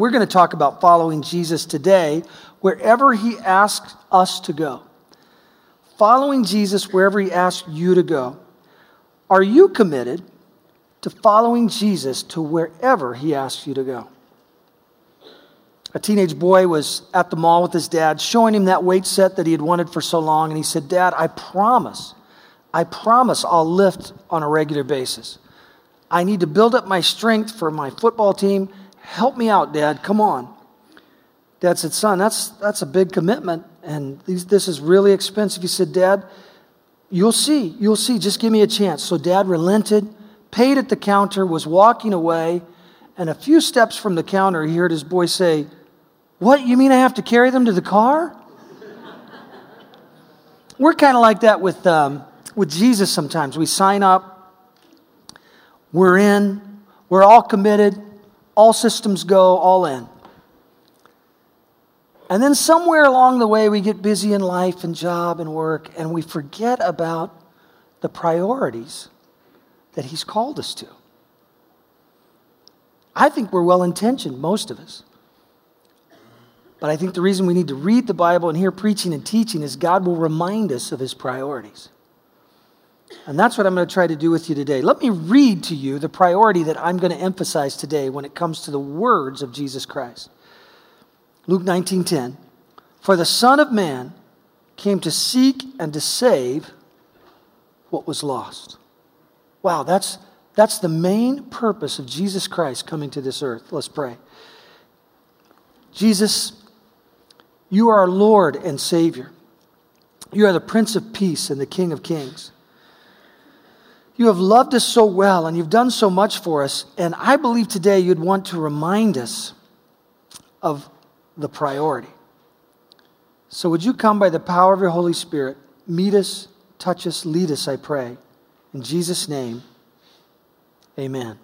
We're going to talk about following Jesus today wherever he asks us to go. Following Jesus wherever he asks you to go. Are you committed to following Jesus to wherever he asks you to go? A teenage boy was at the mall with his dad, showing him that weight set that he had wanted for so long. And he said, Dad, I promise, I promise I'll lift on a regular basis. I need to build up my strength for my football team Help me out, Dad. Come on. Dad said, Son, that's, that's a big commitment, and these, this is really expensive. He said, Dad, you'll see. You'll see. Just give me a chance. So Dad relented, paid at the counter, was walking away, and a few steps from the counter, he heard his boy say, What? You mean I have to carry them to the car? We're kind of like that with, um, with Jesus sometimes. We sign up, we're in, we're all committed all systems go, all in. And then somewhere along the way, we get busy in life and job and work, and we forget about the priorities that He's called us to. I think we're well intentioned, most of us. But I think the reason we need to read the Bible and hear preaching and teaching is God will remind us of His priorities. And that's what I'm going to try to do with you today. Let me read to you the priority that I'm going to emphasize today when it comes to the words of Jesus Christ. Luke 19:10 For the son of man came to seek and to save what was lost. Wow, that's that's the main purpose of Jesus Christ coming to this earth. Let's pray. Jesus, you are our Lord and Savior. You are the Prince of Peace and the King of Kings. You have loved us so well and you've done so much for us. And I believe today you'd want to remind us of the priority. So, would you come by the power of your Holy Spirit, meet us, touch us, lead us, I pray. In Jesus' name, amen.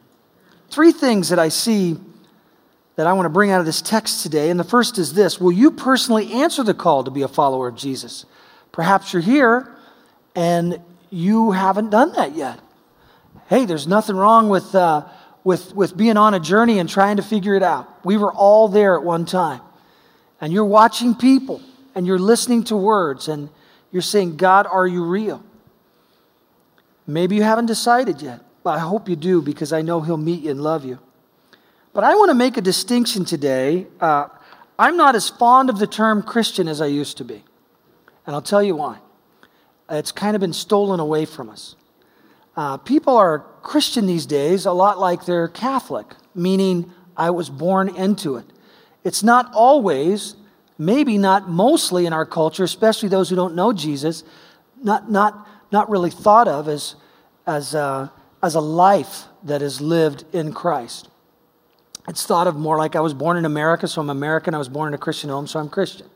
Three things that I see that I want to bring out of this text today. And the first is this Will you personally answer the call to be a follower of Jesus? Perhaps you're here and you haven't done that yet. Hey, there's nothing wrong with, uh, with, with being on a journey and trying to figure it out. We were all there at one time. And you're watching people and you're listening to words and you're saying, God, are you real? Maybe you haven't decided yet, but I hope you do because I know He'll meet you and love you. But I want to make a distinction today. Uh, I'm not as fond of the term Christian as I used to be. And I'll tell you why. It's kind of been stolen away from us. Uh, people are Christian these days a lot like they're Catholic, meaning I was born into it. It's not always, maybe not mostly in our culture, especially those who don't know Jesus, not, not, not really thought of as, as, a, as a life that is lived in Christ. It's thought of more like I was born in America, so I'm American. I was born in a Christian home, so I'm Christian.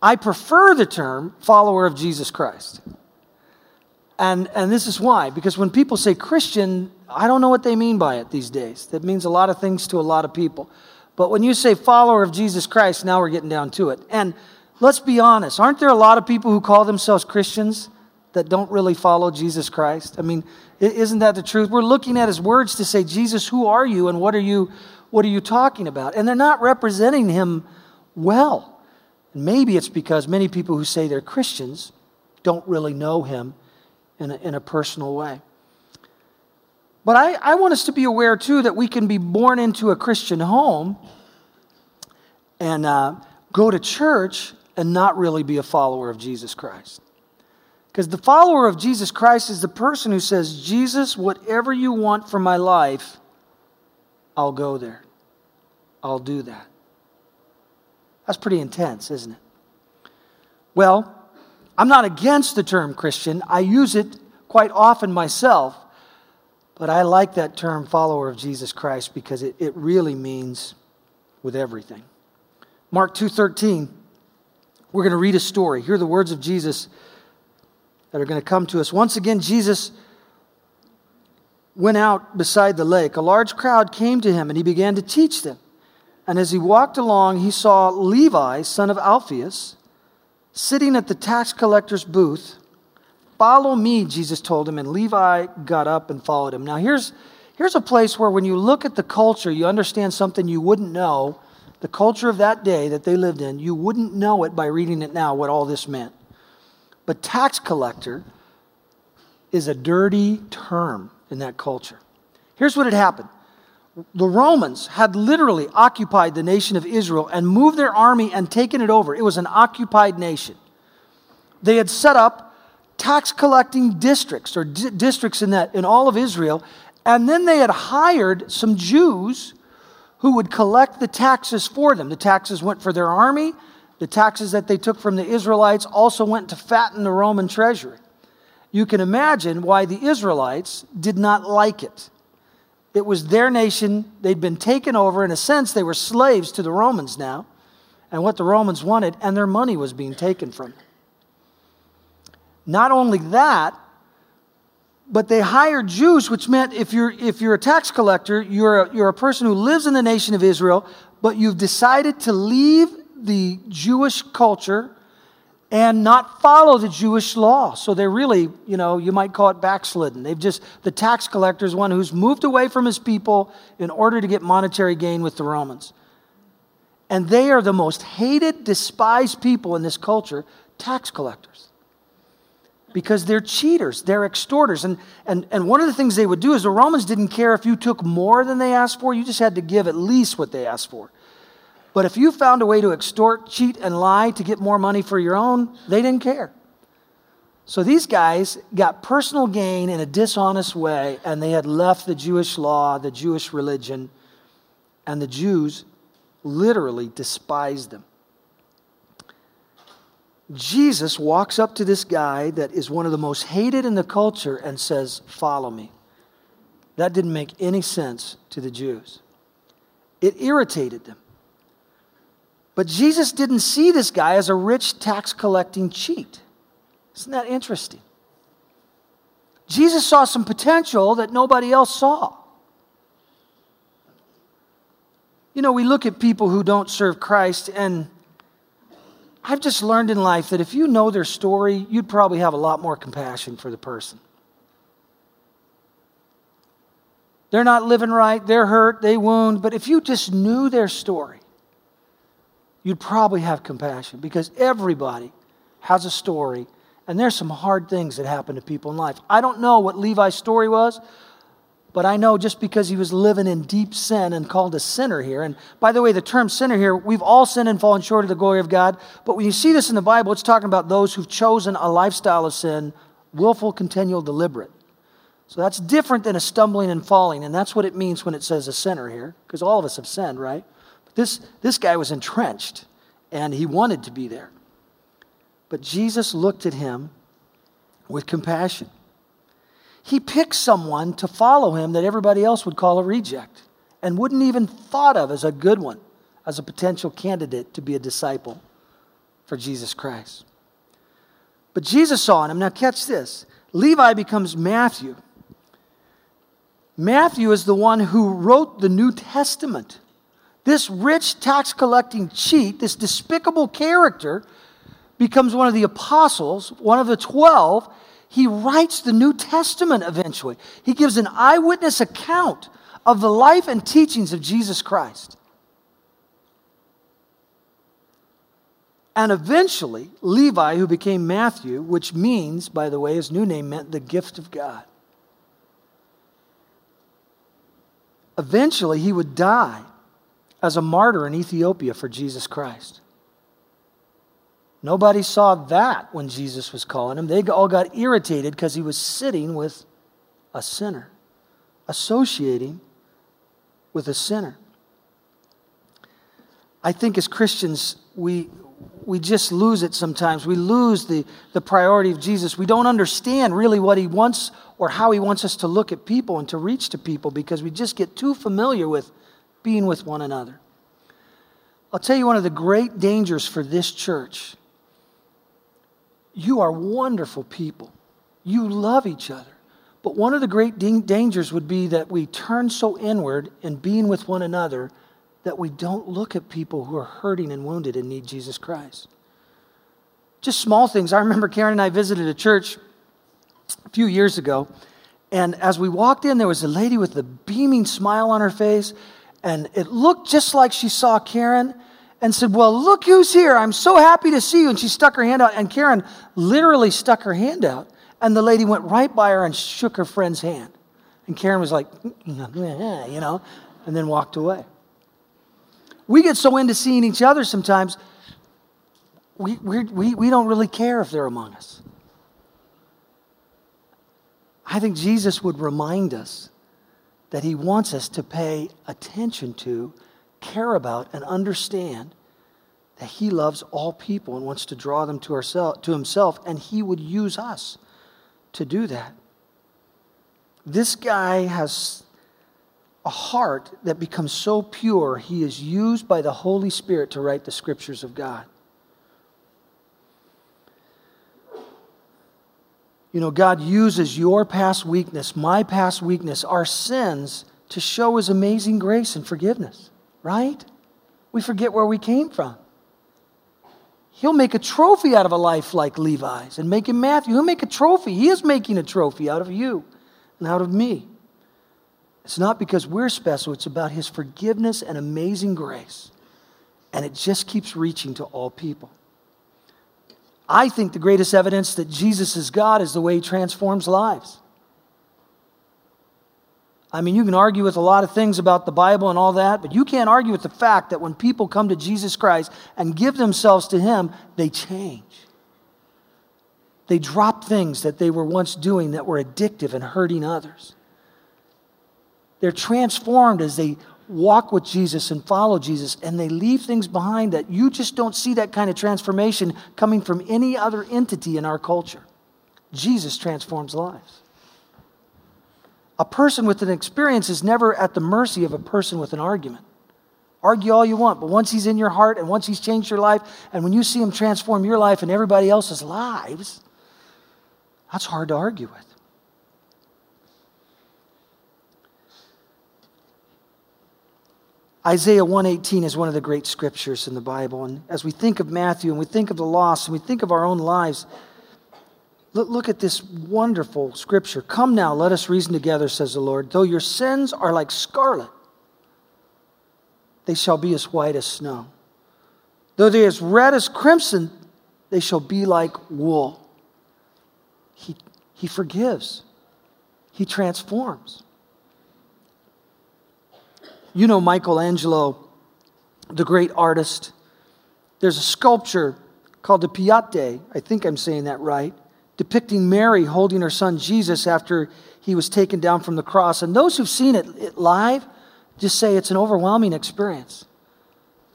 I prefer the term follower of Jesus Christ. And, and this is why, because when people say Christian, I don't know what they mean by it these days. That means a lot of things to a lot of people. But when you say follower of Jesus Christ, now we're getting down to it. And let's be honest, aren't there a lot of people who call themselves Christians that don't really follow Jesus Christ? I mean, isn't that the truth? We're looking at his words to say, Jesus, who are you and what are you, what are you talking about? And they're not representing him well. Maybe it's because many people who say they're Christians don't really know him in a, in a personal way. But I, I want us to be aware, too, that we can be born into a Christian home and uh, go to church and not really be a follower of Jesus Christ. Because the follower of Jesus Christ is the person who says, Jesus, whatever you want for my life, I'll go there. I'll do that. That's pretty intense, isn't it? Well, I'm not against the term Christian. I use it quite often myself, but I like that term follower of Jesus Christ because it, it really means with everything. Mark 2:13. We're going to read a story. Hear the words of Jesus that are going to come to us. Once again, Jesus went out beside the lake. A large crowd came to him and he began to teach them. And as he walked along, he saw Levi, son of Alphaeus, sitting at the tax collector's booth. Follow me, Jesus told him, and Levi got up and followed him. Now, here's, Here's a place where, when you look at the culture, you understand something you wouldn't know. The culture of that day that they lived in, you wouldn't know it by reading it now, what all this meant. But tax collector is a dirty term in that culture. Here's what had happened the Romans had literally occupied the nation of Israel and moved their army and taken it over. It was an occupied nation. They had set up tax collecting districts or di- districts in that in all of Israel, and then they had hired some Jews who would collect the taxes for them. The taxes went for their army, the taxes that they took from the Israelites also went to fatten the Roman treasury. You can imagine why the Israelites did not like it. It was their nation. They'd been taken over. In a sense, they were slaves to the Romans now, and what the Romans wanted, and their money was being taken from them. Not only that, but they hired Jews, which meant if you're, if you're a tax collector, you're a, you're a person who lives in the nation of Israel, but you've decided to leave the Jewish culture and not follow the Jewish law. So they're really, you know, you might call it backslidden. They've just, the tax collector is one who's moved away from his people in order to get monetary gain with the Romans. And they are the most hated, despised people in this culture, tax collectors. Because they're cheaters, they're extorters. And, and, and one of the things they would do is the Romans didn't care if you took more than they asked for, you just had to give at least what they asked for. But if you found a way to extort, cheat, and lie to get more money for your own, they didn't care. So these guys got personal gain in a dishonest way, and they had left the Jewish law, the Jewish religion, and the Jews literally despised them. Jesus walks up to this guy that is one of the most hated in the culture and says, Follow me. That didn't make any sense to the Jews. It irritated them. But Jesus didn't see this guy as a rich tax collecting cheat. Isn't that interesting? Jesus saw some potential that nobody else saw. You know, we look at people who don't serve Christ, and I've just learned in life that if you know their story, you'd probably have a lot more compassion for the person. They're not living right, they're hurt, they wound, but if you just knew their story, you'd probably have compassion because everybody has a story and there's some hard things that happen to people in life. I don't know what Levi's story was, but I know just because he was living in deep sin and called a sinner here. And by the way, the term sinner here, we've all sinned and fallen short of the glory of God. But when you see this in the Bible, it's talking about those who've chosen a lifestyle of sin, willful, continual, deliberate. So that's different than a stumbling and falling. And that's what it means when it says a sinner here, because all of us have sinned, right? This, this guy was entrenched and he wanted to be there. But Jesus looked at him with compassion. He picked someone to follow him that everybody else would call a reject and wouldn't even thought of as a good one, as a potential candidate to be a disciple for Jesus Christ. But Jesus saw in him. Now, catch this Levi becomes Matthew. Matthew is the one who wrote the New Testament. This rich tax collecting cheat, this despicable character, becomes one of the apostles, one of the 12. He writes the New Testament eventually. He gives an eyewitness account of the life and teachings of Jesus Christ. And eventually, Levi, who became Matthew, which means, by the way, his new name meant the gift of God. Eventually, he would die as a martyr in Ethiopia for Jesus Christ. Nobody saw that when Jesus was calling him. They all got irritated because he was sitting with a sinner, associating with a sinner. I think as Christians, we, we just lose it sometimes. We lose the, the priority of Jesus. We don't understand really what he wants or how he wants us to look at people and to reach to people because we just get too familiar with being with one another. I'll tell you one of the great dangers for this church. You are wonderful people. You love each other. But one of the great dangers would be that we turn so inward in being with one another that we don't look at people who are hurting and wounded and need Jesus Christ. Just small things. I remember Karen and I visited a church a few years ago, And as we walked in, there was a lady with a beaming smile on her face, and it looked just like she saw Karen and said, Well, look who's here. I'm so happy to see you. And she stuck her hand out, and Karen literally stuck her hand out. And the lady went right by her and shook her friend's hand. And Karen was like, you know, and then walked away. We get so into seeing each other sometimes, we, we, we don't really care if they're among us. I think Jesus would remind us that he wants us to pay attention to, care about, and understand that he loves all people and wants to draw them to, ourself, to himself, and he would use us to do that. This guy has a heart that becomes so pure, he is used by the Holy Spirit to write the scriptures of God. You know, God uses your past weakness, my past weakness, our sins to show his amazing grace and forgiveness, right? We forget where we came from. He'll make a trophy out of a life like Levi's and make him Matthew. He'll make a trophy. He is making a trophy out of you and out of me. It's not because we're special, it's about His forgiveness and amazing grace. And it just keeps reaching to all people. I think the greatest evidence that Jesus is God is the way He transforms lives. I mean, you can argue with a lot of things about the Bible and all that, but you can't argue with the fact that when people come to Jesus Christ and give themselves to Him, they change. They drop things that they were once doing that were addictive and hurting others. They're transformed as they walk with Jesus and follow Jesus, and they leave things behind that you just don't see that kind of transformation coming from any other entity in our culture. Jesus transforms lives. A person with an experience is never at the mercy of a person with an argument. Argue all you want, but once he's in your heart and once he's changed your life, and when you see him transform your life and everybody else's lives, that's hard to argue with. Isaiah 118 is one of the great scriptures in the Bible. And as we think of Matthew and we think of the lost and we think of our own lives, look, look at this wonderful scripture. Come now, let us reason together, says the Lord. Though your sins are like scarlet, they shall be as white as snow. Though they are as red as crimson, they shall be like wool. He, he forgives, He transforms. You know Michelangelo, the great artist. There's a sculpture called the Pietà, I think I'm saying that right, depicting Mary holding her son Jesus after he was taken down from the cross. And those who've seen it live just say it's an overwhelming experience.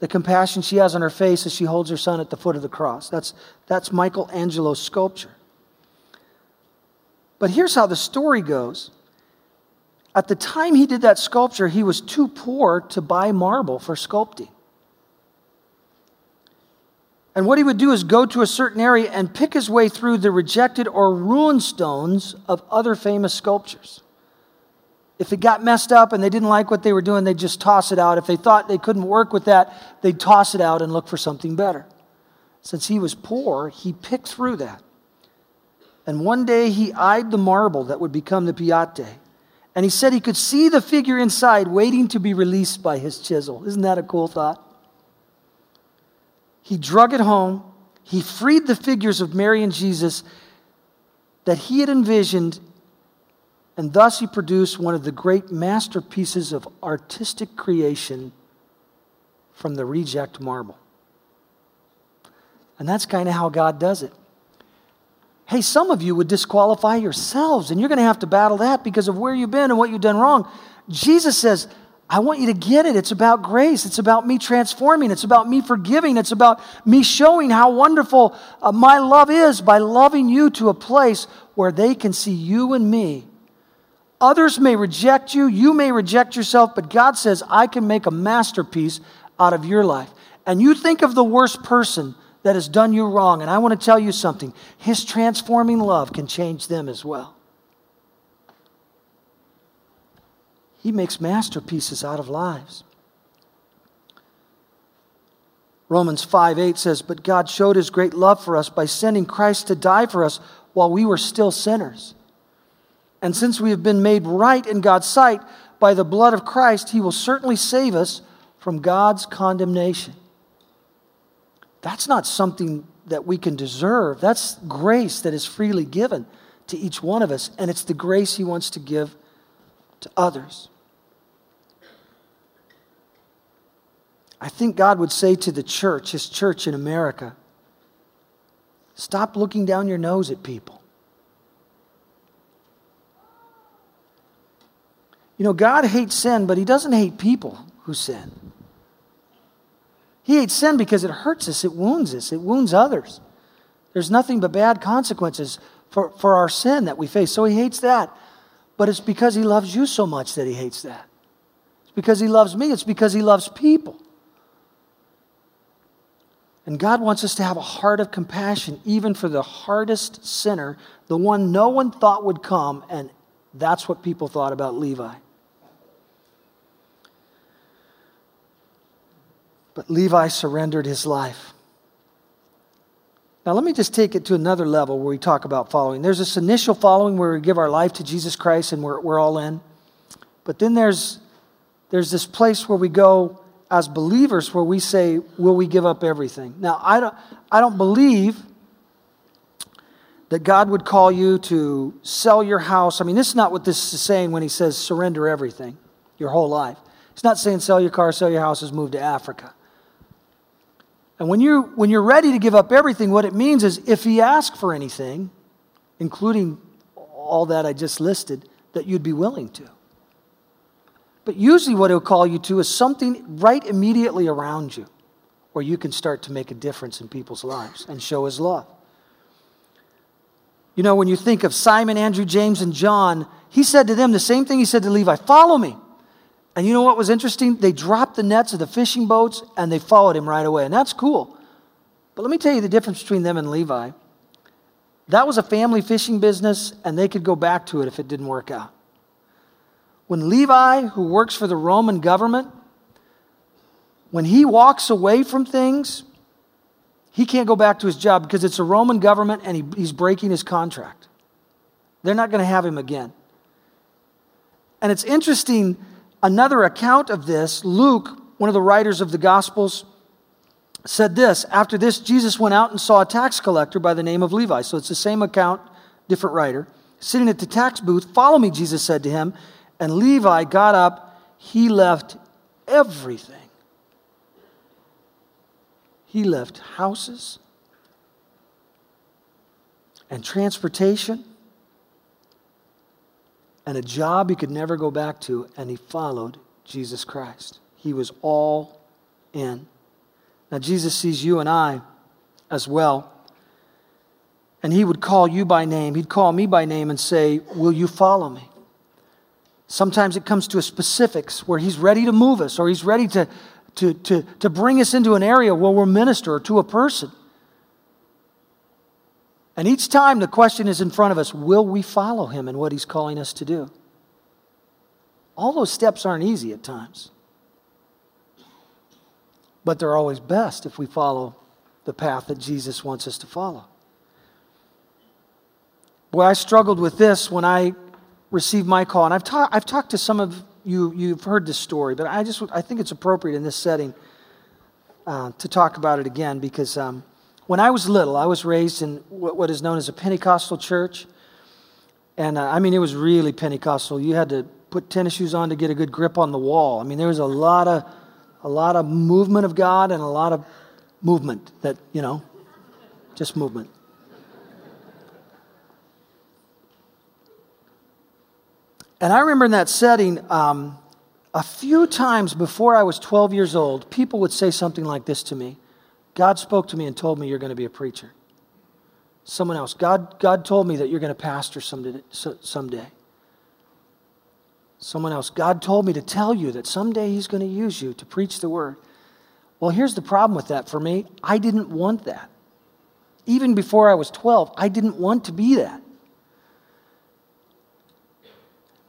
The compassion she has on her face as she holds her son at the foot of the cross. That's, that's Michelangelo's sculpture. But here's how the story goes at the time he did that sculpture, he was too poor to buy marble for sculpting. And what he would do is go to a certain area and pick his way through the rejected or ruined stones of other famous sculptures. If it got messed up and they didn't like what they were doing, they'd just toss it out. If they thought they couldn't work with that, they'd toss it out and look for something better. Since he was poor, he picked through that. And one day he eyed the marble that would become the Pietà. And he said he could see the figure inside waiting to be released by his chisel. Isn't that a cool thought? He drug it home. He freed the figures of Mary and Jesus that he had envisioned, and thus he produced one of the great masterpieces of artistic creation from the reject marble. And that's kind of how God does it. Hey, some of you would disqualify yourselves, and you're going to have to battle that because of where you've been and what you've done wrong. Jesus says, I want you to get it. It's about grace. It's about me transforming. It's about me forgiving. It's about me showing how wonderful uh, my love is by loving you to a place where they can see you and me. Others may reject you. You may reject yourself, but God says, I can make a masterpiece out of your life. And you think of the worst person that has done you wrong. And I want to tell you something His transforming love can change them as well. He makes masterpieces out of lives. Romans 5 8 says, But God showed his great love for us by sending Christ to die for us while we were still sinners. And since we have been made right in God's sight by the blood of Christ, he will certainly save us from God's condemnation. That's not something that we can deserve. That's grace that is freely given to each one of us, and it's the grace he wants to give to others. I think God would say to the church, his church in America, stop looking down your nose at people. You know, God hates sin, but he doesn't hate people who sin. He hates sin because it hurts us, it wounds us, it wounds others. There's nothing but bad consequences for, for our sin that we face. So he hates that. But it's because he loves you so much that he hates that. It's because he loves me, it's because he loves people. And God wants us to have a heart of compassion, even for the hardest sinner, the one no one thought would come, and that's what people thought about Levi. But Levi surrendered his life. Now, let me just take it to another level where we talk about following. There's this initial following where we give our life to Jesus Christ and we're, we're all in. But then there's, there's this place where we go as believers where we say, Will we give up everything? Now, I don't, I don't believe that God would call you to sell your house. I mean, this is not what this is saying when He says surrender everything, your whole life. It's not saying sell your car, sell your houses, move to Africa. And when, you, when you're ready to give up everything, what it means is if He asks for anything, including all that I just listed, that you'd be willing to. But usually, what he'll call you to is something right immediately around you where you can start to make a difference in people's lives and show his love. You know, when you think of Simon, Andrew, James, and John, he said to them the same thing he said to Levi follow me. And you know what was interesting? They dropped the nets of the fishing boats and they followed him right away. And that's cool. But let me tell you the difference between them and Levi. That was a family fishing business, and they could go back to it if it didn't work out. When Levi, who works for the Roman government, when he walks away from things, he can't go back to his job because it's a Roman government and he, he's breaking his contract. They're not going to have him again. And it's interesting, another account of this, Luke, one of the writers of the Gospels, said this After this, Jesus went out and saw a tax collector by the name of Levi. So it's the same account, different writer. Sitting at the tax booth, Follow me, Jesus said to him. And Levi got up, he left everything. He left houses and transportation and a job he could never go back to, and he followed Jesus Christ. He was all in. Now, Jesus sees you and I as well. And he would call you by name. He'd call me by name and say, Will you follow me? Sometimes it comes to a specifics where he's ready to move us or he's ready to, to, to, to bring us into an area where we're minister to a person. And each time the question is in front of us will we follow him in what he's calling us to do? All those steps aren't easy at times, but they're always best if we follow the path that Jesus wants us to follow. Boy, I struggled with this when I received my call. And I've, ta- I've talked to some of you, you've heard this story, but I just I think it's appropriate in this setting uh, to talk about it again because um, when I was little, I was raised in what, is known as a Pentecostal church. And uh, I mean, it was really Pentecostal. You had to put tennis shoes on to get a good grip on the wall. I mean, there was a lot of, a lot of movement of God and a lot of movement that, you know, just movement. And I remember in that setting, um, a few times before I was 12 years old, people would say something like this to me God spoke to me and told me you're going to be a preacher. Someone else, God, God told me that you're going to pastor someday, someday. Someone else, God told me to tell you that someday He's going to use you to preach the word. Well, here's the problem with that for me I didn't want that. Even before I was 12, I didn't want to be that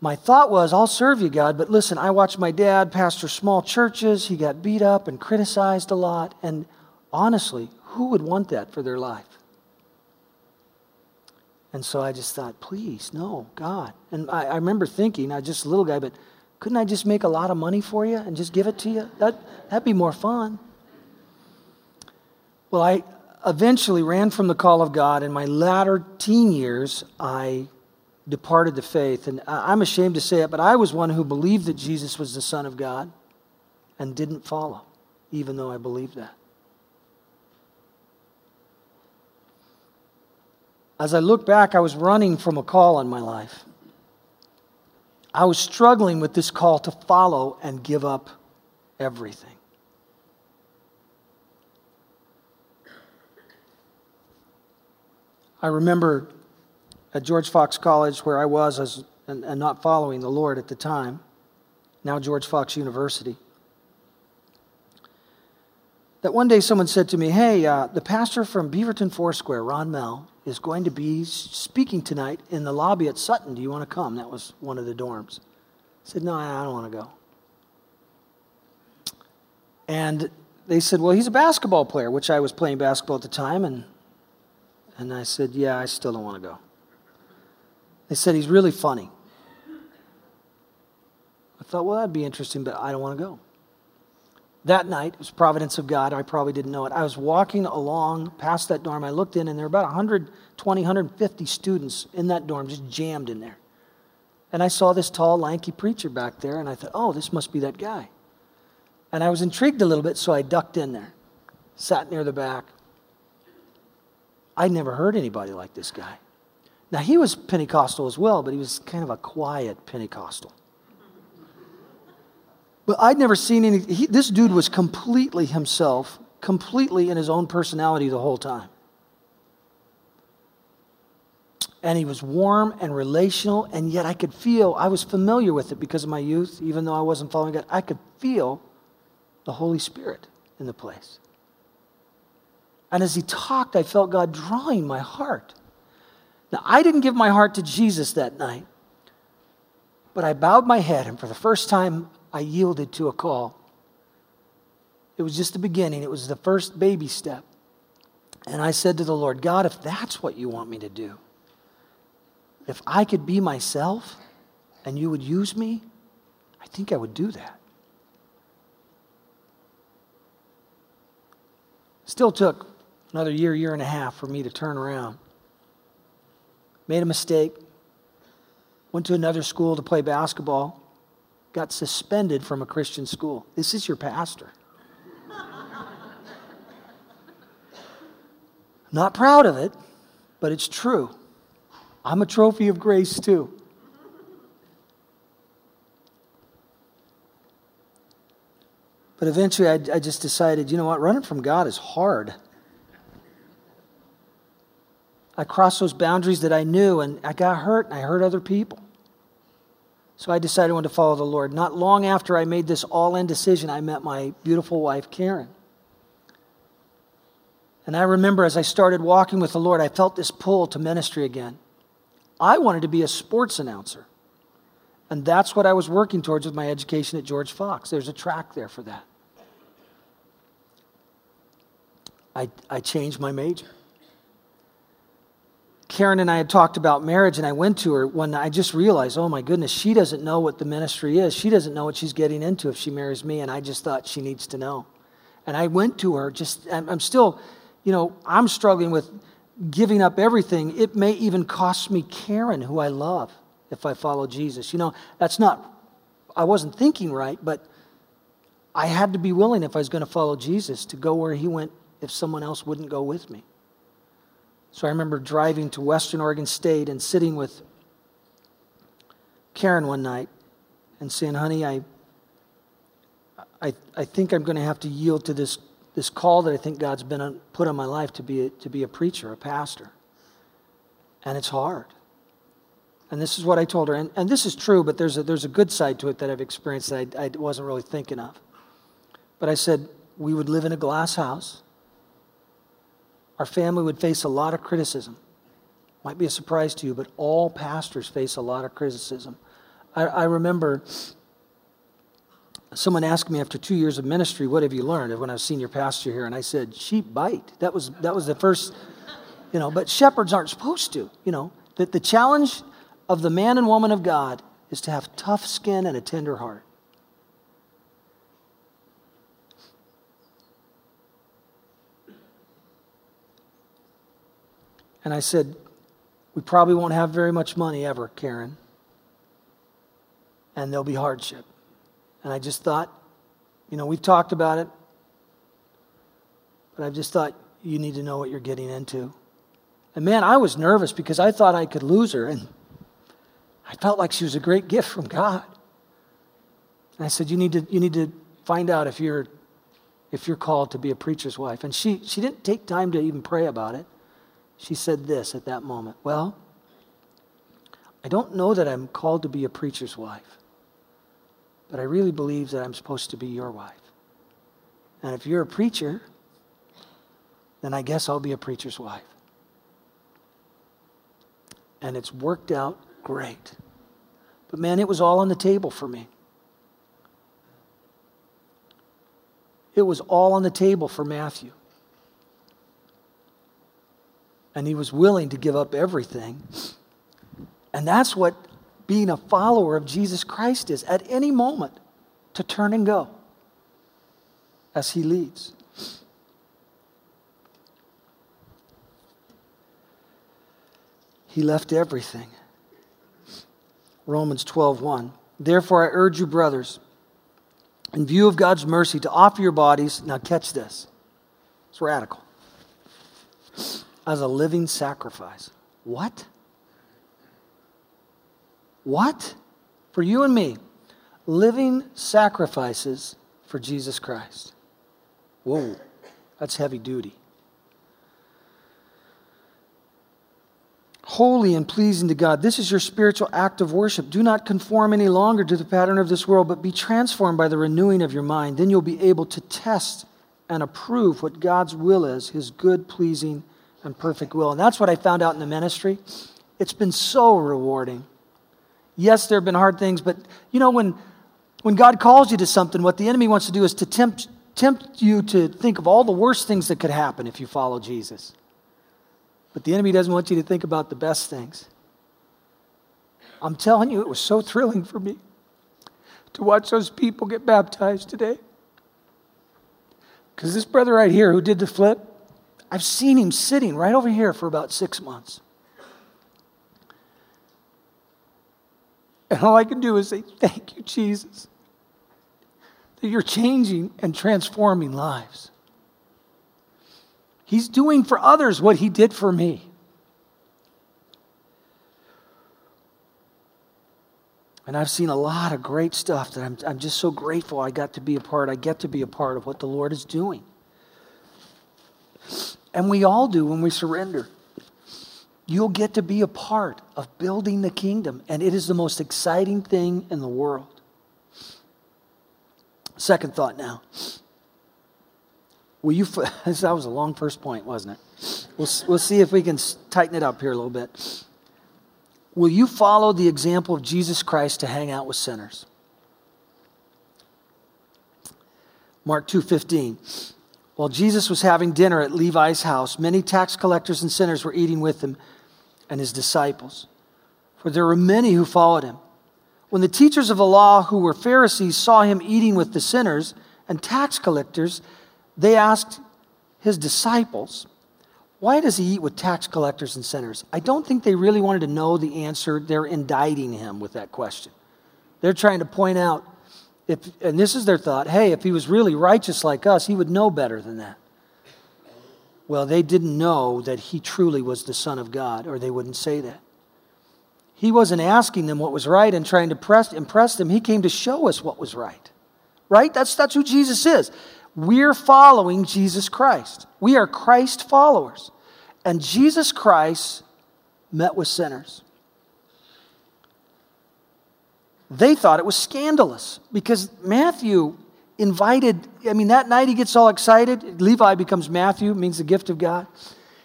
my thought was, I'll serve you, God, but listen, I watched my dad pastor small churches. He got beat up and criticized a lot. And honestly, who would want that for their life? And so I just thought, please, no, God. And I, I remember thinking, I was just a little guy, but couldn't I just make a lot of money for you and just give it to you? That, that'd be more fun. Well, I eventually ran from the call of God. In my latter teen years, I departed the faith. And I'm ashamed to say it, but I was one who believed that Jesus was the Son of God and didn't follow, even though I believed that. As I look back, I was running from a call on my life. I was struggling with this call to follow and give up everything. I remember at George Fox College, where I was as, and, and not following the Lord at the time, now George Fox University, that one day someone said to me, Hey, uh, the pastor from Beaverton Foursquare, Ron Mehl, is going to be speaking tonight in the lobby at Sutton. Do you want to come? That was one of the dorms. I said, No, I don't want to go. And they said, Well, he's a basketball player, which I was playing basketball at the time. And, and I said, Yeah, I still don't want to go. They said, He's really funny. I thought, Well, that'd be interesting, but I don't want to go. That night, it was providence of God. I probably didn't know it. I was walking along past that dorm. I looked in, and there were about 120, 150 students in that dorm, just jammed in there. And I saw this tall, lanky preacher back there, and I thought, oh, this must be that guy. And I was intrigued a little bit, so I ducked in there, sat near the back. I'd never heard anybody like this guy. Now, he was Pentecostal as well, but he was kind of a quiet Pentecostal. But I'd never seen any, he, this dude was completely himself, completely in his own personality the whole time. And he was warm and relational, and yet I could feel, I was familiar with it because of my youth, even though I wasn't following God. I could feel the Holy Spirit in the place. And as he talked, I felt God drawing my heart. Now, I didn't give my heart to Jesus that night, but I bowed my head, and for the first time, I yielded to a call. It was just the beginning, it was the first baby step. And I said to the Lord, God, if that's what you want me to do, if I could be myself and you would use me, I think I would do that. Still took another year, year and a half for me to turn around. Made a mistake. Went to another school to play basketball got suspended from a Christian school. This is your pastor. Not proud of it, but it's true. I'm a trophy of grace too. But eventually, I, I, just decided you know what? Running from God is hard. I crossed those boundaries that I knew, and I got hurt, and I hurt other people. So I decided I wanted to follow the Lord. Not long after I made this all in decision, I met my beautiful wife, Karen. And I remember as I started walking with the Lord, I felt this pull to ministry again. I wanted to be a sports announcer. And that's what I was working towards with my education at George Fox. There's a track there for that. I, I changed my major. Karen and I had talked about marriage, and I went to her when I just realized, oh my goodness, she doesn't know what the ministry is. She doesn't know what she's getting into if she marries me, and I just thought she needs to know. And I went to her, just, I'm still, you know, I'm struggling with giving up everything. It may even cost me Karen, who I love, if I follow Jesus. You know, that's not, I wasn't thinking right, but I had to be willing, if I was going to follow Jesus, to go where he went if someone else wouldn't go with me. So I remember driving to Western Oregon State and sitting with Karen one night and saying, honey, I, I, I think I'm going to have to yield to this, this call that I think God's been on, put on my life to be, a, to be a preacher, a pastor. And it's hard. And this is what I told her. And, and this is true, but there's a, there's a good side to it that I've experienced that I, I wasn't really thinking of. But I said, we would live in a glass house our family would face a lot of criticism. Might be a surprise to you, but all pastors face a lot of criticism. I, I remember someone asked me after two years of ministry, "What have you learned?" When I was senior pastor here, and I said, "Sheep bite." That was that was the first, you know. But shepherds aren't supposed to, you know. That the challenge of the man and woman of God is to have tough skin and a tender heart. And I said, We probably won't have very much money ever, Karen. And there'll be hardship. And I just thought, you know, we've talked about it, but I just thought you need to know what you're getting into. And man, I was nervous because I thought I could lose her. And I felt like she was a great gift from God. And I said, You need to, you need to find out if you're, if you're called to be a preacher's wife. And she, she didn't take time to even pray about it. She said this at that moment Well, I don't know that I'm called to be a preacher's wife, but I really believe that I'm supposed to be your wife. And if you're a preacher, then I guess I'll be a preacher's wife. And it's worked out great. But man, it was all on the table for me. It was all on the table for Matthew. And he was willing to give up everything. And that's what being a follower of Jesus Christ is at any moment to turn and go as he leads. He left everything. Romans 12:1. Therefore I urge you brothers in view of God's mercy to offer your bodies, now catch this. It's radical. As a living sacrifice. What? What? For you and me, living sacrifices for Jesus Christ. Whoa, that's heavy duty. holy and pleasing to God. This is your spiritual act of worship. Do not conform any longer to the pattern of this world, but be transformed by the renewing of your mind. Then you'll be able to test and approve what God's will is, his good, pleasing, and perfect will. And that's what I found out in the ministry. It's been so rewarding. Yes, there have been hard things, but you know, when, when God calls you to something, what the enemy wants to do is to tempt, tempt you to think of all the worst things that could happen if you follow Jesus. But the enemy doesn't want you to think about the best things. I'm telling you, it was so thrilling for me to watch those people get baptized today. Because this brother right here who did the flip, I've seen him sitting right over here for about six months. And all I can do is say, Thank you, Jesus, that you're changing and transforming lives. He's doing for others what he did for me. And I've seen a lot of great stuff that I'm, I'm just so grateful I got to be a part. I get to be a part of what the Lord is doing. And we all do when we surrender. You'll get to be a part of building the kingdom, and it is the most exciting thing in the world. Second thought now Will you, that was a long first point, wasn't it? We'll, we'll see if we can tighten it up here a little bit. Will you follow the example of Jesus Christ to hang out with sinners? Mark 2:15. While Jesus was having dinner at Levi's house, many tax collectors and sinners were eating with him and his disciples. For there were many who followed him. When the teachers of the law who were Pharisees saw him eating with the sinners and tax collectors, they asked his disciples, Why does he eat with tax collectors and sinners? I don't think they really wanted to know the answer. They're indicting him with that question. They're trying to point out, if, and this is their thought hey, if he was really righteous like us, he would know better than that. Well, they didn't know that he truly was the Son of God, or they wouldn't say that. He wasn't asking them what was right and trying to press, impress them. He came to show us what was right. Right? That's, that's who Jesus is. We're following Jesus Christ. We are Christ followers. And Jesus Christ met with sinners. They thought it was scandalous because Matthew invited, I mean, that night he gets all excited. Levi becomes Matthew, means the gift of God.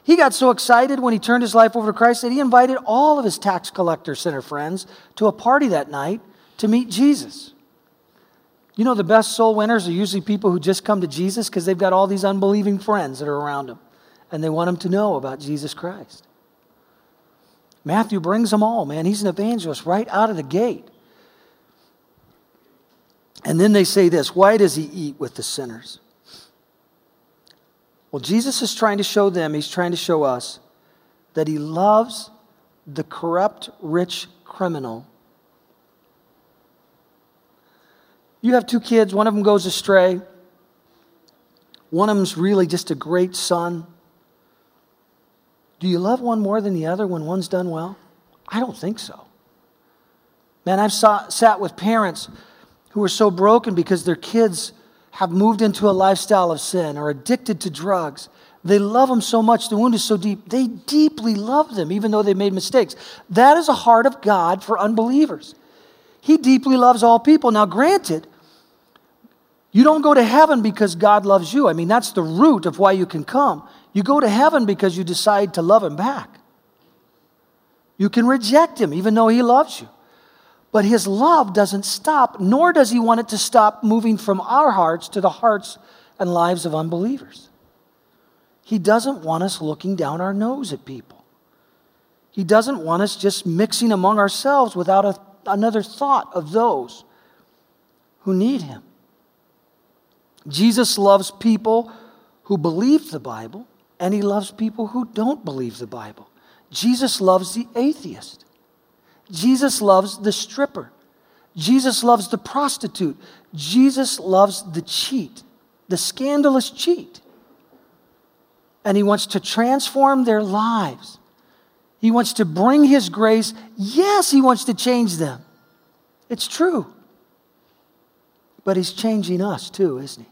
He got so excited when he turned his life over to Christ that he invited all of his tax collector sinner friends to a party that night to meet Jesus. You know, the best soul winners are usually people who just come to Jesus because they've got all these unbelieving friends that are around them and they want them to know about Jesus Christ. Matthew brings them all, man. He's an evangelist right out of the gate. And then they say this why does he eat with the sinners? Well, Jesus is trying to show them, he's trying to show us that he loves the corrupt, rich criminal. You have two kids, one of them goes astray, one of them's really just a great son. Do you love one more than the other when one's done well? I don't think so. Man, I've saw, sat with parents who are so broken because their kids have moved into a lifestyle of sin or addicted to drugs. They love them so much, the wound is so deep. They deeply love them, even though they made mistakes. That is a heart of God for unbelievers. He deeply loves all people. Now, granted, you don't go to heaven because God loves you. I mean, that's the root of why you can come. You go to heaven because you decide to love him back. You can reject him even though he loves you. But his love doesn't stop, nor does he want it to stop moving from our hearts to the hearts and lives of unbelievers. He doesn't want us looking down our nose at people. He doesn't want us just mixing among ourselves without a, another thought of those who need him. Jesus loves people who believe the Bible and he loves people who don't believe the Bible. Jesus loves the atheist. Jesus loves the stripper. Jesus loves the prostitute. Jesus loves the cheat, the scandalous cheat. And he wants to transform their lives. He wants to bring his grace. Yes, he wants to change them. It's true. But he's changing us too, isn't he?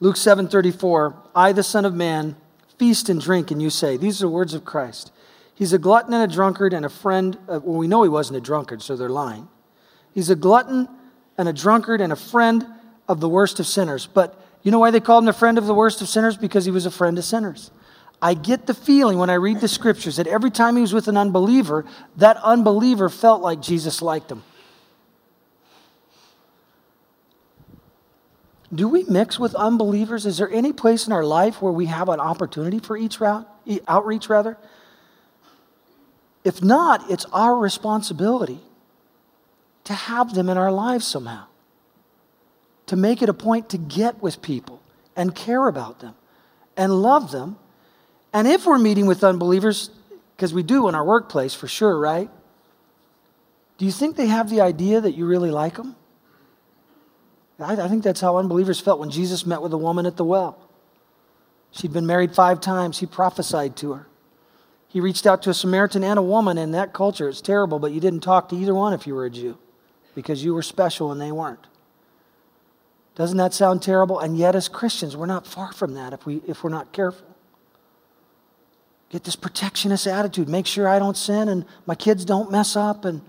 Luke 7:34, I the son of man feast and drink and you say, these are the words of Christ. He's a glutton and a drunkard and a friend of, well we know he wasn't a drunkard so they're lying. He's a glutton and a drunkard and a friend of the worst of sinners. But you know why they called him a friend of the worst of sinners? Because he was a friend of sinners. I get the feeling when I read the scriptures that every time he was with an unbeliever, that unbeliever felt like Jesus liked him. Do we mix with unbelievers? Is there any place in our life where we have an opportunity for each route, outreach rather? If not, it's our responsibility to have them in our lives somehow. To make it a point to get with people and care about them and love them. And if we're meeting with unbelievers, because we do in our workplace for sure, right? Do you think they have the idea that you really like them? I, I think that's how unbelievers felt when Jesus met with a woman at the well. She'd been married five times. He prophesied to her. He reached out to a Samaritan and a woman in that culture. It's terrible, but you didn't talk to either one if you were a Jew because you were special and they weren't. Doesn't that sound terrible? And yet, as Christians, we're not far from that if, we, if we're not careful. Get this protectionist attitude. Make sure I don't sin and my kids don't mess up and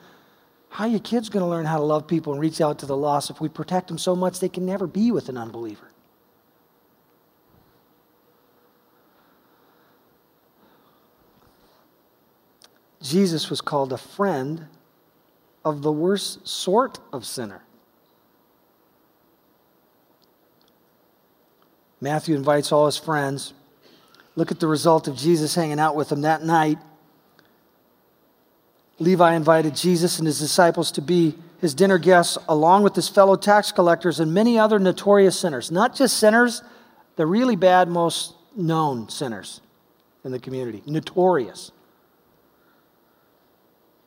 how are your kids going to learn how to love people and reach out to the lost if we protect them so much they can never be with an unbeliever? Jesus was called a friend of the worst sort of sinner. Matthew invites all his friends. Look at the result of Jesus hanging out with them that night. Levi invited Jesus and his disciples to be his dinner guests, along with his fellow tax collectors and many other notorious sinners. Not just sinners, the really bad, most known sinners in the community, notorious.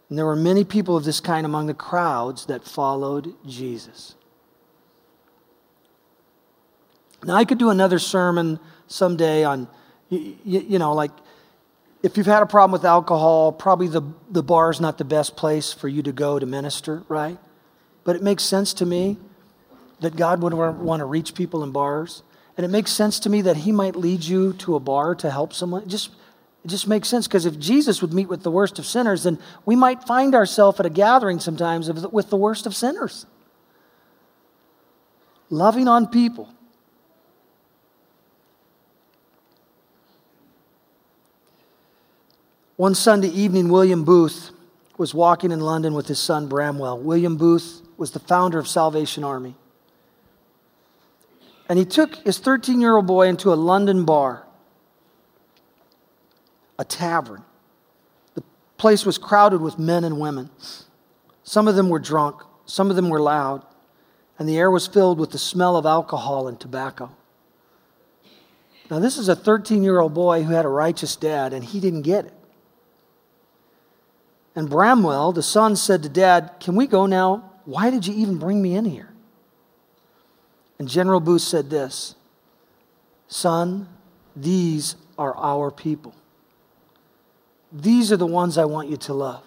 And there were many people of this kind among the crowds that followed Jesus. Now, I could do another sermon someday on, you, you know, like if you've had a problem with alcohol, probably the, the bar is not the best place for you to go to minister, right? But it makes sense to me that God would want to reach people in bars. And it makes sense to me that He might lead you to a bar to help someone. Just, it just makes sense because if Jesus would meet with the worst of sinners, then we might find ourselves at a gathering sometimes with the worst of sinners. Loving on people One Sunday evening, William Booth was walking in London with his son Bramwell. William Booth was the founder of Salvation Army. And he took his 13 year old boy into a London bar. a tavern. The place was crowded with men and women. Some of them were drunk, some of them were loud, and the air was filled with the smell of alcohol and tobacco. Now, this is a 13 year old boy who had a righteous dad, and he didn't get it. And Bramwell, the son, said to dad, Can we go now? Why did you even bring me in here? And General Booth said this Son, these are our people. These are the ones I want you to love.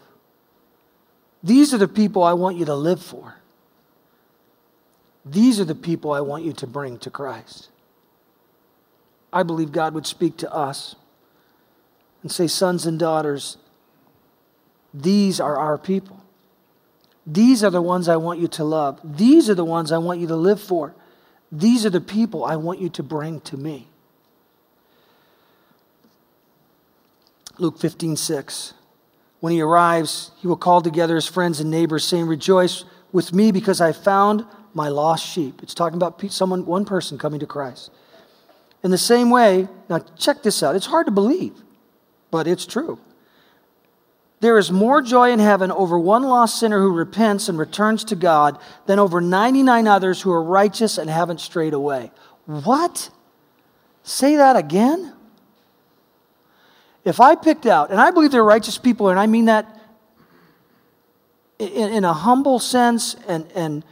These are the people I want you to live for. These are the people I want you to bring to Christ. I believe God would speak to us and say, Sons and daughters, these are our people. These are the ones I want you to love. These are the ones I want you to live for. These are the people I want you to bring to me. Luke 15, 6. When he arrives, he will call together his friends and neighbors, saying, Rejoice with me because I found my lost sheep. It's talking about someone, one person coming to Christ. In the same way, now check this out. It's hard to believe, but it's true. There is more joy in heaven over one lost sinner who repents and returns to God than over 99 others who are righteous and haven't strayed away. What? Say that again? If I picked out, and I believe there are righteous people, and I mean that in, in a humble sense and, and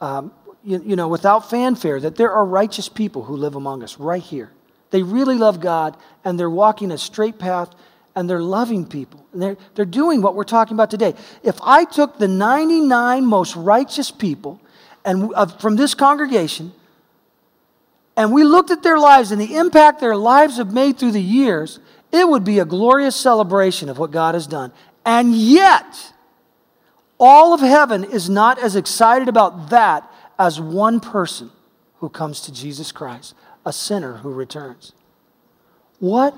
um, you, you know, without fanfare, that there are righteous people who live among us right here. They really love God, and they're walking a straight path, and they're loving people. And they're, they're doing what we're talking about today. If I took the 99 most righteous people and, uh, from this congregation, and we looked at their lives and the impact their lives have made through the years, it would be a glorious celebration of what God has done. And yet, all of heaven is not as excited about that as one person who comes to Jesus Christ, a sinner who returns. What?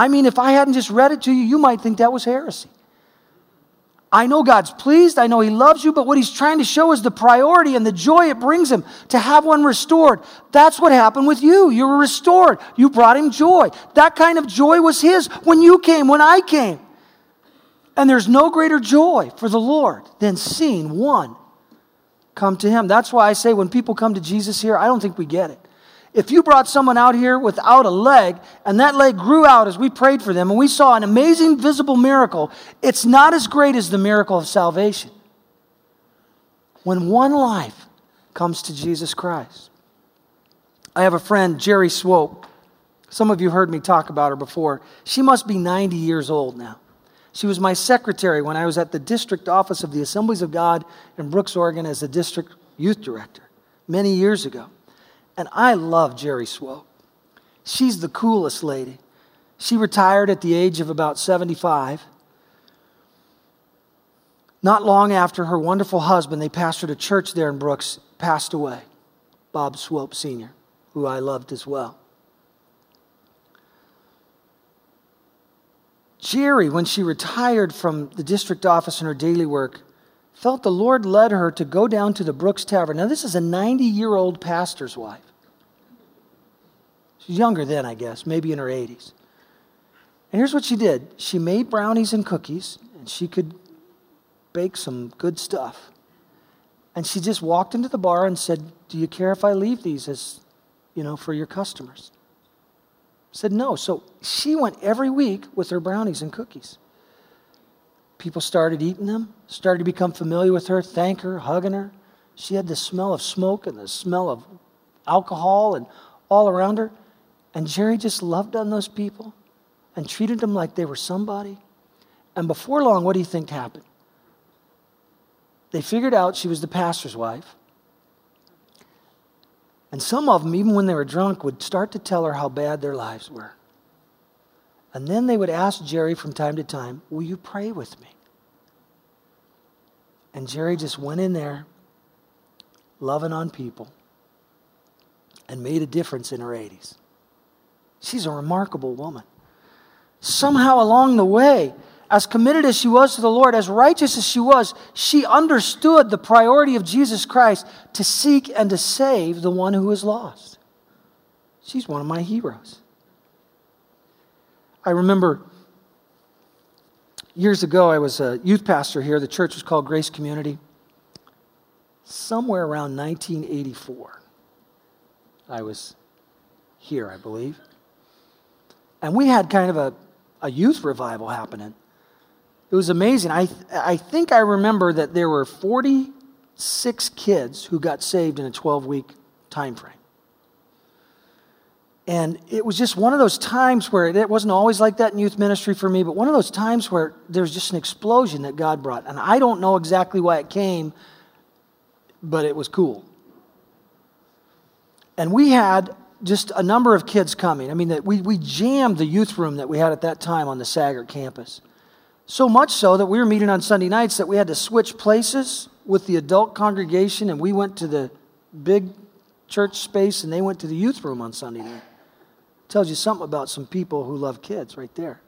I mean, if I hadn't just read it to you, you might think that was heresy. I know God's pleased. I know He loves you, but what He's trying to show is the priority and the joy it brings Him to have one restored. That's what happened with you. You were restored. You brought Him joy. That kind of joy was His when you came, when I came. And there's no greater joy for the Lord than seeing one come to Him. That's why I say when people come to Jesus here, I don't think we get it. If you brought someone out here without a leg and that leg grew out as we prayed for them and we saw an amazing visible miracle, it's not as great as the miracle of salvation. When one life comes to Jesus Christ. I have a friend, Jerry Swope. Some of you heard me talk about her before. She must be 90 years old now. She was my secretary when I was at the district office of the Assemblies of God in Brooks, Oregon, as the district youth director many years ago. And I love Jerry Swope. She's the coolest lady. She retired at the age of about 75. Not long after her wonderful husband, they pastored a church there in Brooks, passed away, Bob Swope Sr., who I loved as well. Jerry, when she retired from the district office and her daily work, felt the Lord led her to go down to the Brooks Tavern. Now, this is a 90 year old pastor's wife. She's younger then, I guess, maybe in her 80s. And here's what she did she made brownies and cookies, and she could bake some good stuff. And she just walked into the bar and said, Do you care if I leave these as, you know, for your customers? Said no. So she went every week with her brownies and cookies. People started eating them, started to become familiar with her, thank her, hugging her. She had the smell of smoke and the smell of alcohol and all around her. And Jerry just loved on those people and treated them like they were somebody. And before long, what do you think happened? They figured out she was the pastor's wife. And some of them, even when they were drunk, would start to tell her how bad their lives were. And then they would ask Jerry from time to time, Will you pray with me? And Jerry just went in there, loving on people, and made a difference in her 80s. She's a remarkable woman. Somehow along the way, as committed as she was to the Lord, as righteous as she was, she understood the priority of Jesus Christ to seek and to save the one who is lost. She's one of my heroes. I remember years ago, I was a youth pastor here. The church was called Grace Community. Somewhere around 1984, I was here, I believe. And we had kind of a, a youth revival happening. It was amazing. I, I think I remember that there were 46 kids who got saved in a 12 week time frame. And it was just one of those times where it wasn't always like that in youth ministry for me, but one of those times where there was just an explosion that God brought. And I don't know exactly why it came, but it was cool. And we had just a number of kids coming. I mean, we, we jammed the youth room that we had at that time on the Sagart campus. So much so that we were meeting on Sunday nights that we had to switch places with the adult congregation, and we went to the big church space and they went to the youth room on Sunday night. Tells you something about some people who love kids right there.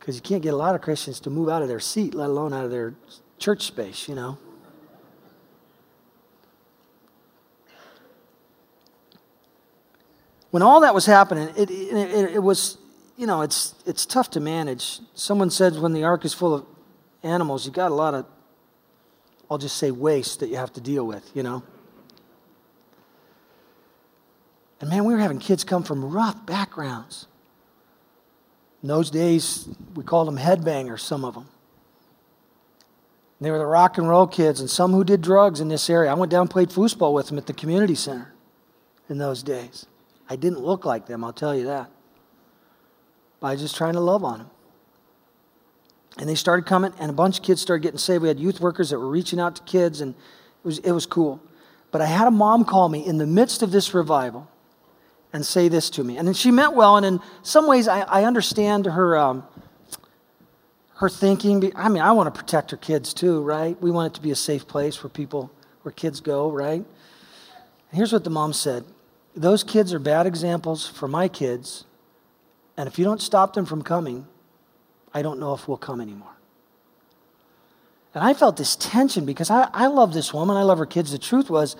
Because you can't get a lot of Christians to move out of their seat, let alone out of their church space, you know. when all that was happening, it, it, it, was, you know, it's, it's tough to manage. Someone said when the ark is full of animals, you got a lot of, I'll just say waste that you have to deal with, you know. And man, we were having kids come from rough backgrounds. In those days, we called them headbangers, some of them. And they were the rock and roll kids, and some who did drugs in this area. I went down and played foosball with them at the community center in those days. I didn't look like them, I'll tell you that. Was just trying to love on them. And they started coming, and a bunch of kids started getting saved. We had youth workers that were reaching out to kids, and it was, it was cool. But I had a mom call me in the midst of this revival and say this to me. And she meant well, and in some ways, I, I understand her, um, her thinking. I mean, I want to protect her kids too, right? We want it to be a safe place where people, where kids go, right? And here's what the mom said those kids are bad examples for my kids. And if you don't stop them from coming, I don't know if we'll come anymore. And I felt this tension because I, I love this woman. I love her kids. The truth was,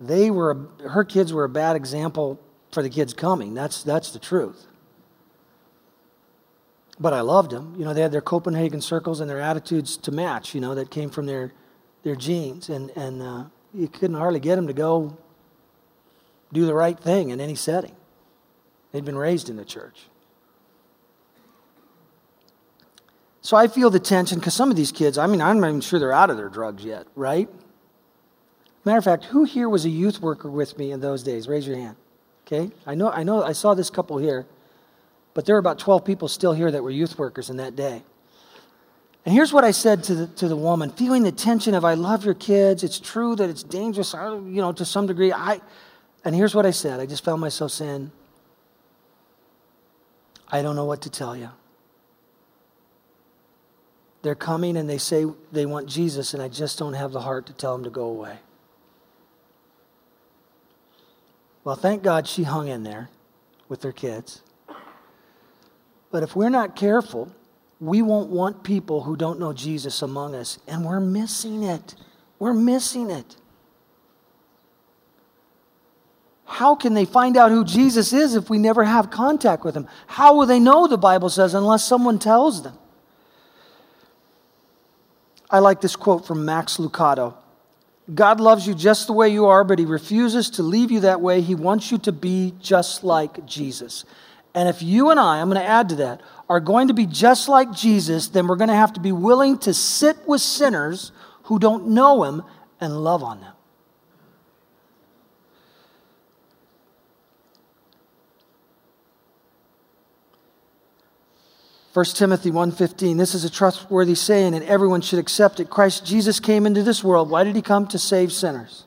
they were, her kids were a bad example for the kids coming. That's, that's the truth. But I loved them. You know, they had their Copenhagen circles and their attitudes to match, you know, that came from their, their genes. And, and uh, you couldn't hardly get them to go do the right thing in any setting. They'd been raised in the church. So I feel the tension because some of these kids, I mean, I'm not even sure they're out of their drugs yet, right? Matter of fact, who here was a youth worker with me in those days? Raise your hand. Okay? I know, I know, I saw this couple here, but there were about 12 people still here that were youth workers in that day. And here's what I said to the, to the woman, feeling the tension of, I love your kids. It's true that it's dangerous, uh, you know, to some degree. I, and here's what I said I just found myself saying, I don't know what to tell you. They're coming and they say they want Jesus, and I just don't have the heart to tell them to go away. Well, thank God she hung in there with her kids. But if we're not careful, we won't want people who don't know Jesus among us, and we're missing it. We're missing it. How can they find out who Jesus is if we never have contact with him? How will they know, the Bible says, unless someone tells them? I like this quote from Max Lucado God loves you just the way you are, but he refuses to leave you that way. He wants you to be just like Jesus. And if you and I, I'm going to add to that, are going to be just like Jesus, then we're going to have to be willing to sit with sinners who don't know him and love on them. 1 Timothy 1:15 This is a trustworthy saying and everyone should accept it. Christ Jesus came into this world. Why did he come? To save sinners.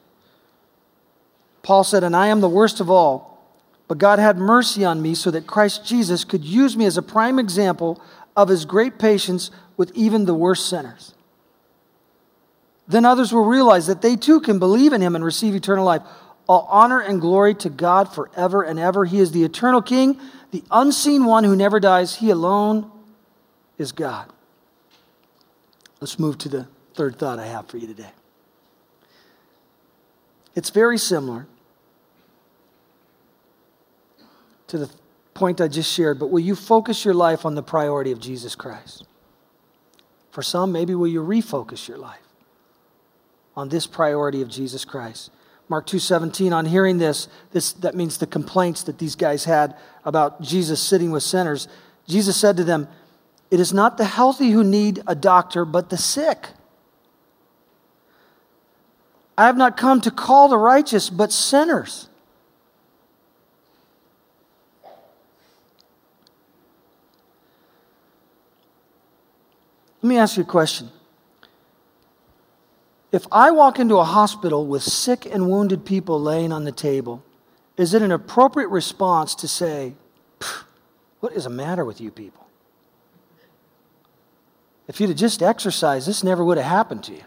Paul said, "And I am the worst of all, but God had mercy on me so that Christ Jesus could use me as a prime example of his great patience with even the worst sinners." Then others will realize that they too can believe in him and receive eternal life. All honor and glory to God forever and ever. He is the eternal King, the unseen one who never dies. He alone is God. Let's move to the third thought I have for you today. It's very similar to the point I just shared, but will you focus your life on the priority of Jesus Christ? For some, maybe will you refocus your life on this priority of Jesus Christ? Mark 2:17 on hearing this, this that means the complaints that these guys had about Jesus sitting with sinners. Jesus said to them, "It is not the healthy who need a doctor, but the sick." I have not come to call the righteous, but sinners. Let me ask you a question. If I walk into a hospital with sick and wounded people laying on the table, is it an appropriate response to say, What is the matter with you people? If you'd have just exercised, this never would have happened to you.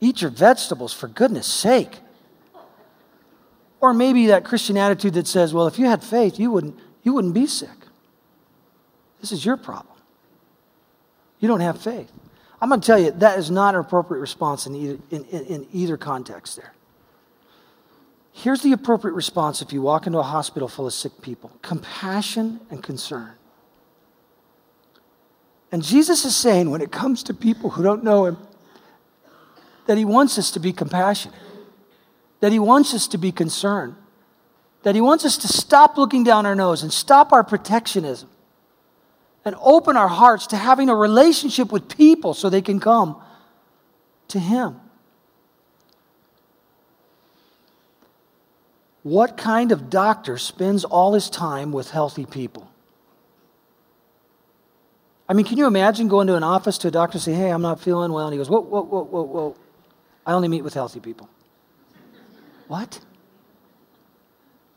Eat your vegetables, for goodness sake. Or maybe that Christian attitude that says, well, if you had faith, you wouldn't, you wouldn't be sick. This is your problem. You don't have faith. I'm going to tell you, that is not an appropriate response in either, in, in, in either context there. Here's the appropriate response if you walk into a hospital full of sick people compassion and concern. And Jesus is saying, when it comes to people who don't know Him, that He wants us to be compassionate, that He wants us to be concerned, that He wants us to stop looking down our nose and stop our protectionism and open our hearts to having a relationship with people so they can come to Him. What kind of doctor spends all his time with healthy people? I mean, can you imagine going to an office to a doctor and say, Hey, I'm not feeling well? And he goes, Whoa, whoa, whoa, whoa, whoa. I only meet with healthy people. What?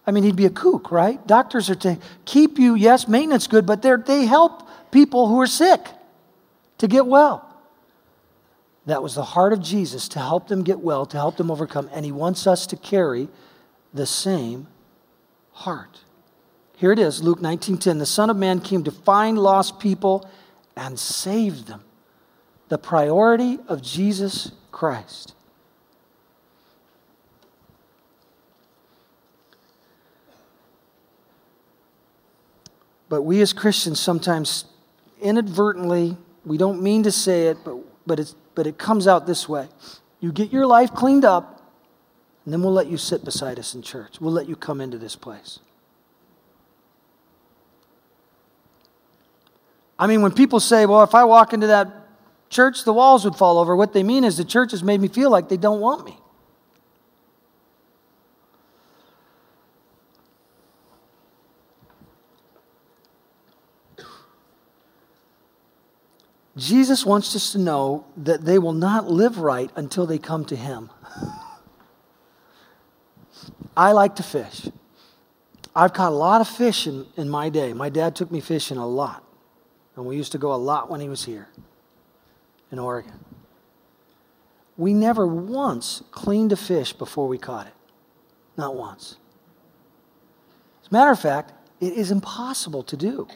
I mean, he'd be a kook, right? Doctors are to keep you, yes, maintenance good, but they help people who are sick to get well. That was the heart of Jesus to help them get well, to help them overcome, and he wants us to carry the same heart. Here it is, Luke 19:10. The Son of Man came to find lost people and save them. The priority of Jesus Christ. But we as Christians sometimes inadvertently, we don't mean to say it, but, but, it's, but it comes out this way. You get your life cleaned up, and then we'll let you sit beside us in church. We'll let you come into this place. I mean, when people say, well, if I walk into that church, the walls would fall over, what they mean is the church has made me feel like they don't want me. Jesus wants us to know that they will not live right until they come to Him. I like to fish. I've caught a lot of fish in, in my day. My dad took me fishing a lot. And we used to go a lot when he was here in Oregon. We never once cleaned a fish before we caught it. Not once. As a matter of fact, it is impossible to do.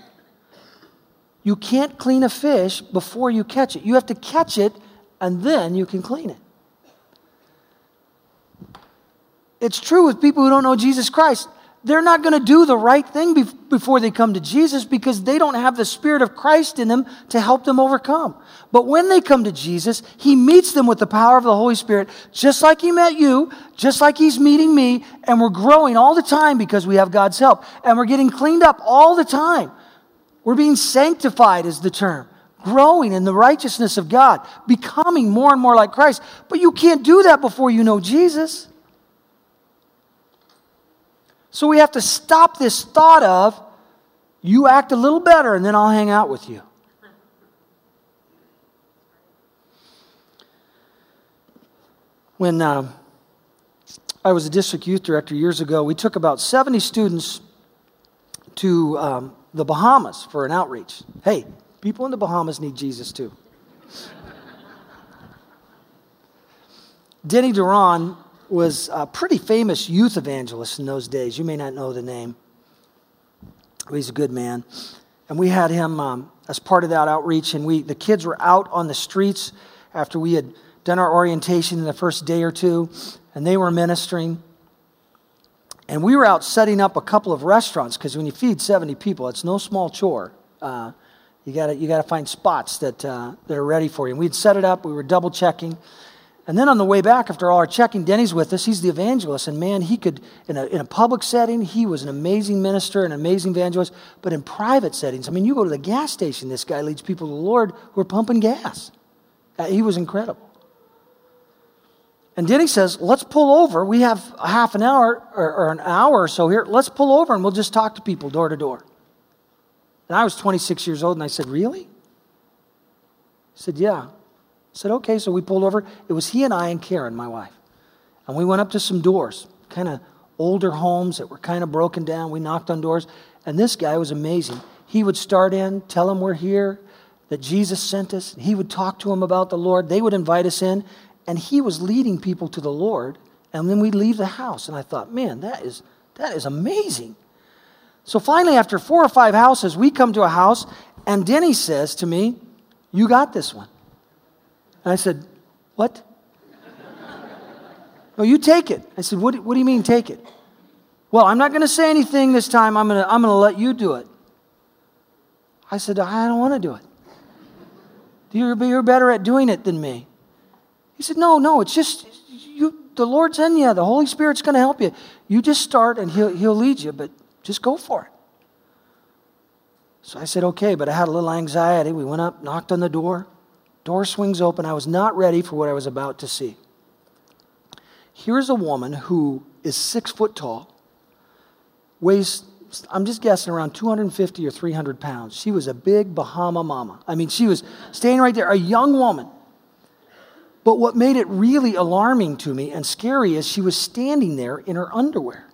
You can't clean a fish before you catch it. You have to catch it and then you can clean it. It's true with people who don't know Jesus Christ. They're not going to do the right thing before they come to Jesus because they don't have the Spirit of Christ in them to help them overcome. But when they come to Jesus, He meets them with the power of the Holy Spirit, just like He met you, just like He's meeting me, and we're growing all the time because we have God's help. And we're getting cleaned up all the time. We're being sanctified, is the term. Growing in the righteousness of God, becoming more and more like Christ. But you can't do that before you know Jesus. So we have to stop this thought of, you act a little better and then I'll hang out with you. When uh, I was a district youth director years ago, we took about 70 students to um, the Bahamas for an outreach. Hey, people in the Bahamas need Jesus too. Denny Duron was a pretty famous youth evangelist in those days. You may not know the name, but he's a good man. And we had him um, as part of that outreach, and we the kids were out on the streets after we had done our orientation in the first day or two, and they were ministering. And we were out setting up a couple of restaurants because when you feed 70 people, it's no small chore. Uh, you got you to find spots that, uh, that are ready for you. And we'd set it up, we were double checking. And then on the way back, after all our checking, Denny's with us. He's the evangelist. And man, he could, in a, in a public setting, he was an amazing minister, an amazing evangelist. But in private settings, I mean, you go to the gas station, this guy leads people to the Lord who are pumping gas. Uh, he was incredible. And Denny says, let's pull over. We have a half an hour or, or, an hour or so here. Let's pull over and we'll just talk to people door to door. And I was 26 years old and I said, Really? He said, Yeah. I said, Okay. So we pulled over. It was he and I and Karen, my wife. And we went up to some doors, kind of older homes that were kind of broken down. We knocked on doors. And this guy was amazing. He would start in, tell them we're here, that Jesus sent us. He would talk to them about the Lord. They would invite us in and he was leading people to the Lord, and then we'd leave the house. And I thought, man, that is, that is amazing. So finally, after four or five houses, we come to a house, and Denny says to me, You got this one. And I said, What? no, you take it. I said, What, what do you mean, take it? Well, I'm not going to say anything this time. I'm going to I'm going to let you do it. I said, I don't want to do it. You're, you're better at doing it than me. He said, No, no, it's just you, the Lord's in you. The Holy Spirit's going to help you. You just start and he'll, he'll lead you, but just go for it. So I said, Okay, but I had a little anxiety. We went up, knocked on the door. Door swings open. I was not ready for what I was about to see. Here's a woman who is six foot tall, weighs, I'm just guessing, around 250 or 300 pounds. She was a big Bahama mama. I mean, she was standing right there, a young woman. But what made it really alarming to me and scary is she was standing there in her underwear,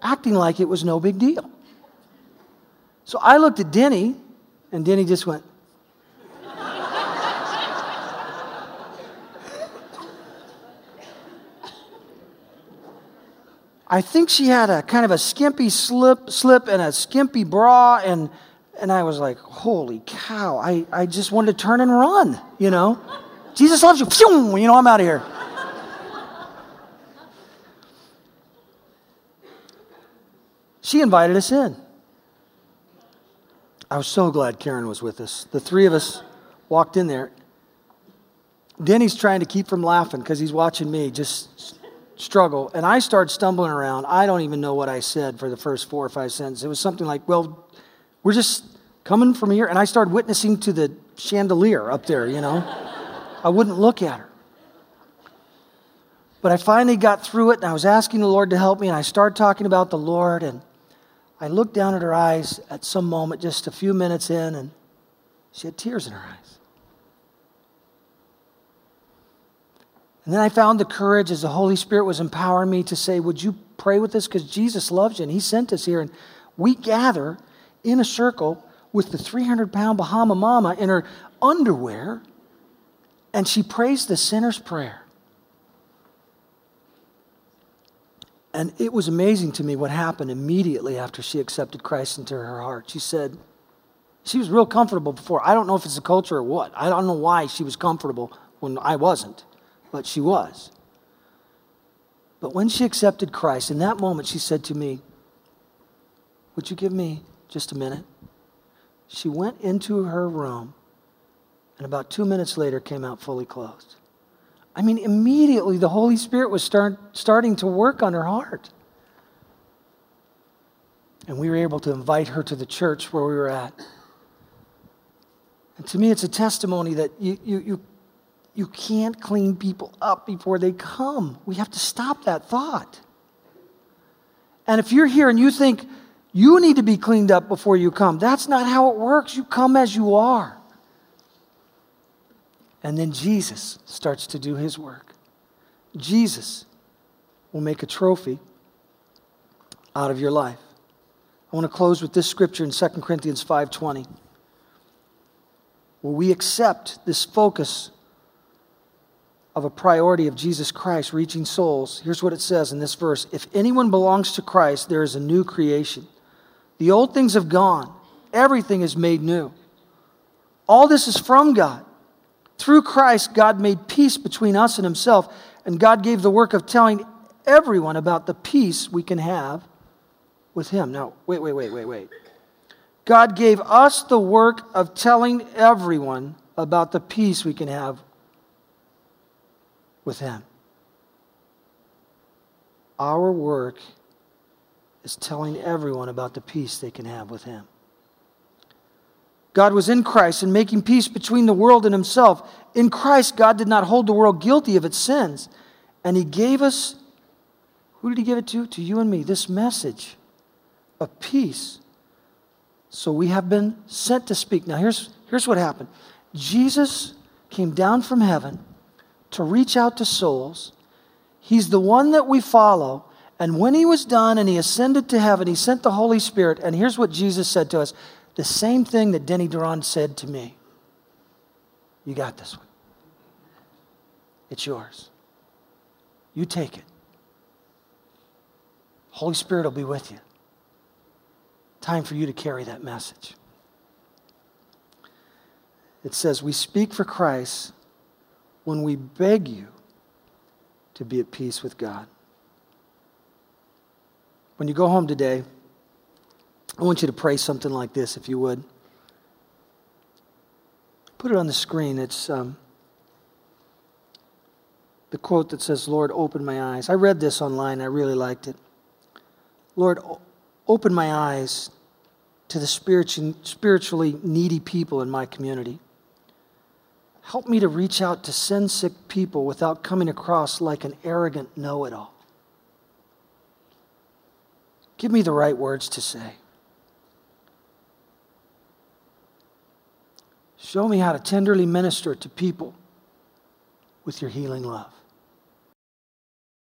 acting like it was no big deal. So I looked at Denny, and Denny just went, I think she had a kind of a skimpy slip, slip and a skimpy bra, and, and I was like, holy cow, I, I just wanted to turn and run, you know? Jesus loves you. Phew, You know, I'm out of here. She invited us in. I was so glad Karen was with us. The three of us walked in there. Denny's trying to keep from laughing because he's watching me just struggle. And I start stumbling around. I don't even know what I said for the first four or five sentences. It was something like, well, we're just coming from here. And I started witnessing to the chandelier up there, you know. I wouldn't look at her. But I finally got through it and I was asking the Lord to help me and I started talking about the Lord and I looked down at her eyes at some moment, just a few minutes in, and she had tears in her eyes. And then I found the courage as the Holy Spirit was empowering me to say, Would you pray with us? Because Jesus loves you and He sent us here. And we gather in a circle with the 300 pound Bahama mama in her underwear and she prays the sinner's prayer. And it was amazing to me what happened immediately after she accepted Christ into her heart. She said, she was real comfortable before. I don't know if it's the culture or what. I don't know why she was comfortable when I wasn't, but she was. But when she accepted Christ, in that moment, she said to me, Would you give me just a minute? She went into her room and about two minutes later came out fully clothed. I mean, immediately the Holy Spirit was start, starting to work on her heart. And we were able to invite her to the church where we were at. And to me, it's a testimony that you, you, you, you can't clean people up before they come. We have to stop that thought. And if you're here and you think you need to be cleaned up before you come, that's not how it works. You come as you are. And then Jesus starts to do his work. Jesus will make a trophy out of your life. I want to close with this scripture in 2 Corinthians 5:20. Where we accept this focus of a priority of Jesus Christ reaching souls. Here's what it says in this verse. If anyone belongs to Christ, there is a new creation. The old things have gone. Everything is made new. All this is from God through Christ, God made peace between us and Himself, and God gave the work of telling everyone about the peace we can have with Him. Now, wait, wait, wait, wait, wait. God gave us the work of telling everyone about the peace we can have with Him. Our work is telling everyone about the peace they can have with Him. God was in Christ and making peace between the world and Himself. In Christ, God did not hold the world guilty of its sins. And He gave us, who did He give it to? To you and me, this message of peace. So we have been sent to speak. Now, here's, here's what happened Jesus came down from heaven to reach out to souls. He's the one that we follow. And when he was done and he ascended to heaven, he sent the Holy Spirit. And here's what Jesus said to us the same thing that Denny Duron said to me. You got this one. It's yours. You take it. Holy Spirit will be with you. Time for you to carry that message. It says, We speak for Christ when we beg you to be at peace with God. When you go home today, I want you to pray something like this, if you would. Put it on the screen. It's um, the quote that says, Lord, open my eyes. I read this online. I really liked it. Lord, open my eyes to the spiritually needy people in my community. Help me to reach out to sin sick people without coming across like an arrogant know it all. Give me the right words to say. Show me how to tenderly minister to people with your healing love.